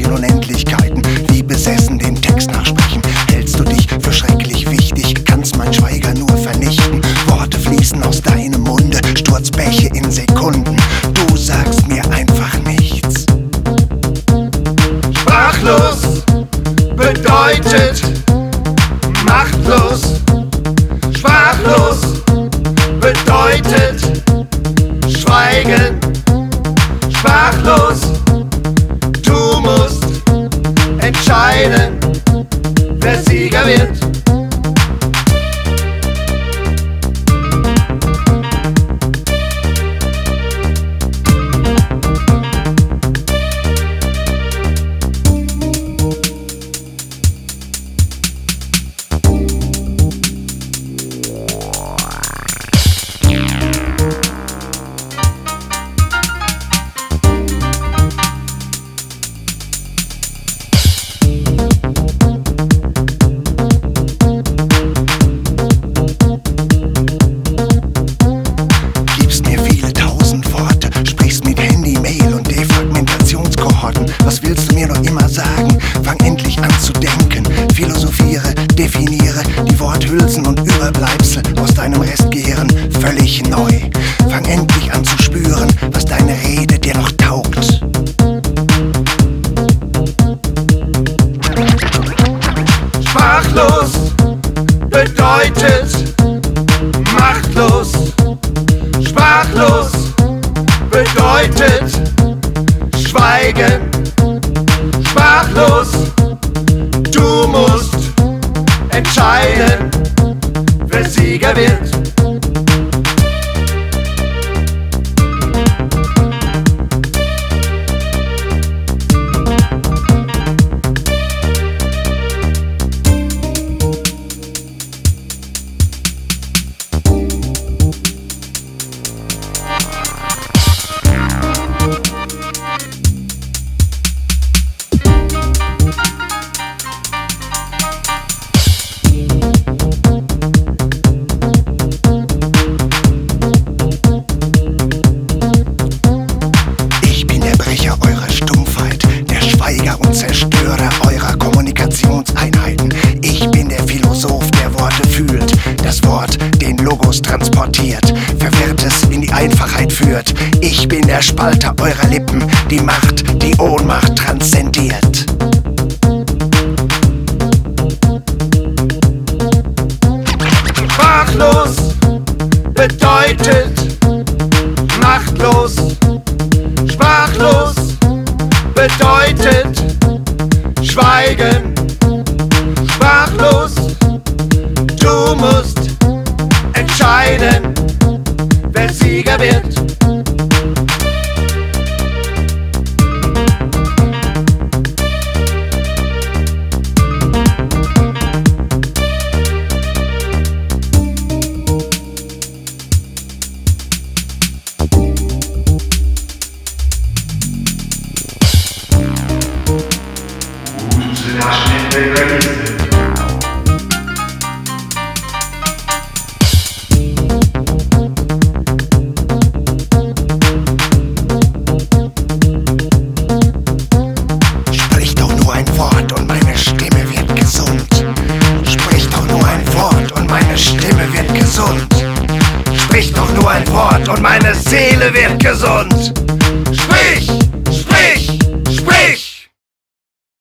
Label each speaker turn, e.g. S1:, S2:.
S1: Unendlichkeiten, wie besessen den Text nachsprechen. Hältst du dich für schrecklich wichtig, kannst mein Schweiger nur vernichten. Worte fließen aus deinem Munde, Sturzbäche in Sekunden. Du sagst mir einfach nichts.
S2: Sprachlos bedeutet machtlos. Sprachlos bedeutet schweigen.
S1: Worthülsen und Überbleibsel aus deinem Restgehirn völlig neu. Fang endlich an zu spüren, was deine Rede dir noch taugt.
S2: Sprachlos bedeutet machtlos. Sprachlos bedeutet schweigen.
S1: Transportiert, Verwirrtes in die Einfachheit führt. Ich bin der Spalter eurer Lippen, die Macht, die Ohnmacht transzendiert.
S2: Sprachlos bedeutet machtlos. Sprachlos bedeutet schweigen. Sprachlos, du musst entscheiden, wer Sieger wird.
S1: Sprich doch nur ein Wort und meine Seele wird gesund. Sprich!